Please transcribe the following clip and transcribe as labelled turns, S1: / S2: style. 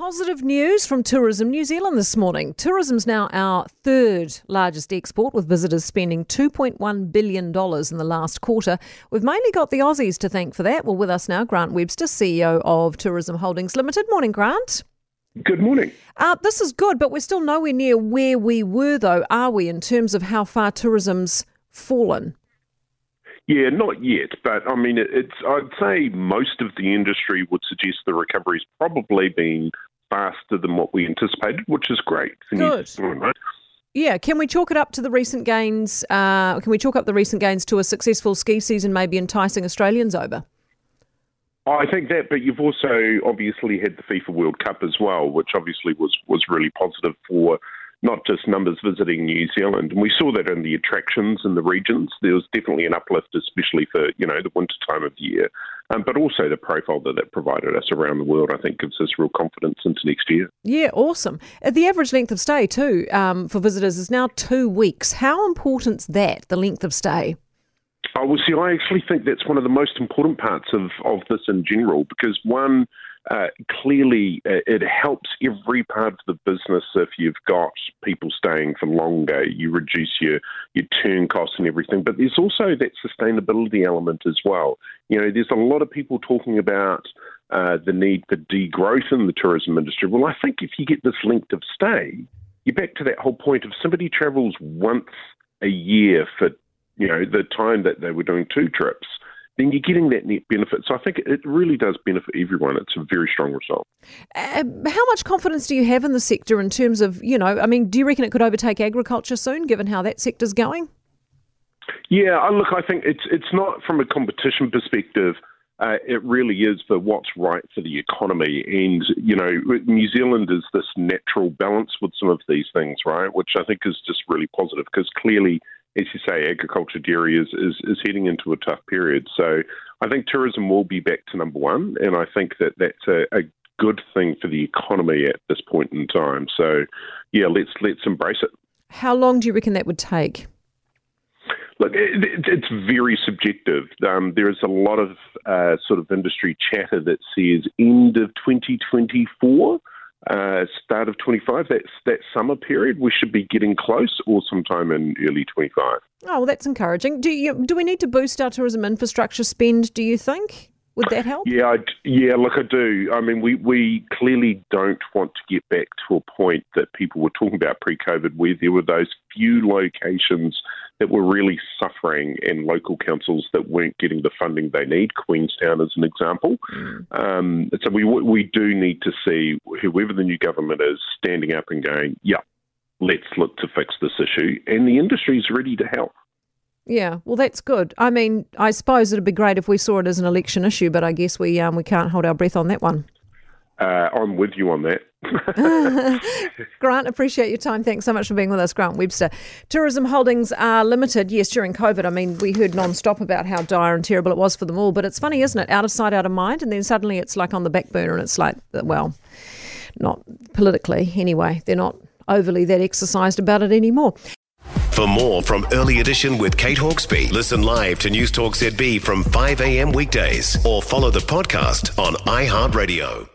S1: positive news from Tourism New Zealand this morning. Tourism's now our third largest export, with visitors spending $2.1 billion in the last quarter. We've mainly got the Aussies to thank for that. Well, with us now, Grant Webster, CEO of Tourism Holdings Limited. Morning, Grant.
S2: Good morning.
S1: Uh, this is good, but we're still nowhere near where we were, though, are we, in terms of how far tourism's fallen?
S2: Yeah, not yet, but I mean, it's. I'd say most of the industry would suggest the recovery's probably been faster than what we anticipated, which is great.
S1: Good.
S2: right?
S1: Yeah, can we chalk it up to the recent gains? Uh, can we chalk up the recent gains to a successful ski season, maybe enticing Australians over?
S2: I think that, but you've also obviously had the FIFA World Cup as well, which obviously was was really positive for not just numbers visiting New Zealand. And we saw that in the attractions in the regions. There was definitely an uplift, especially for, you know, the winter time of the year. Um, but also the profile that that provided us around the world, I think, gives us real confidence into next year.
S1: Yeah, awesome. Uh, the average length of stay, too, um, for visitors is now two weeks. How important's that, the length of stay?
S2: Oh, well, see, I actually think that's one of the most important parts of, of this in general because, one, uh, clearly uh, it helps every part of the business if you've got people staying for longer. You reduce your, your turn costs and everything. But there's also that sustainability element as well. You know, there's a lot of people talking about uh, the need for degrowth in the tourism industry. Well, I think if you get this length of stay, you're back to that whole point of somebody travels once a year for you know the time that they were doing two trips then you're getting that net benefit. So I think it really does benefit everyone. It's a very strong result.
S1: Uh, how much confidence do you have in the sector in terms of, you know, I mean, do you reckon it could overtake agriculture soon, given how that sector's going?
S2: Yeah, I, look, I think it's it's not from a competition perspective. Uh, it really is for what's right for the economy. And, you know, New Zealand is this natural balance with some of these things, right? Which I think is just really positive because clearly as you say, agriculture dairy is, is, is heading into a tough period. So I think tourism will be back to number one, and I think that that's a, a good thing for the economy at this point in time. So yeah, let's let's embrace it.
S1: How long do you reckon that would take?
S2: Look, it, it, it's very subjective. Um, there is a lot of uh, sort of industry chatter that says end of 2024 uh, start of 25, that's that summer period, we should be getting close or sometime in early 25. Oh,
S1: well, that's encouraging. Do you do we need to boost our tourism infrastructure spend, do you think? Would that help?
S2: Yeah, I, yeah. Look, I do. I mean, we, we clearly don't want to get back to a point that people were talking about pre-COVID, where there were those few locations that were really suffering, and local councils that weren't getting the funding they need. Queenstown, as an example. Mm. Um, so we we do need to see whoever the new government is standing up and going, "Yeah, let's look to fix this issue," and the industry is ready to help.
S1: Yeah, well, that's good. I mean, I suppose it'd be great if we saw it as an election issue, but I guess we um, we can't hold our breath on that one.
S2: Uh, I'm with you on that.
S1: Grant, appreciate your time. Thanks so much for being with us, Grant Webster. Tourism holdings are limited. Yes, during COVID, I mean, we heard non-stop about how dire and terrible it was for them all. But it's funny, isn't it? Out of sight, out of mind, and then suddenly it's like on the back burner, and it's like, well, not politically anyway. They're not overly that exercised about it anymore.
S3: For more from Early Edition with Kate Hawkesby, listen live to News Talk ZB from 5 a.m. weekdays or follow the podcast on iHeartRadio.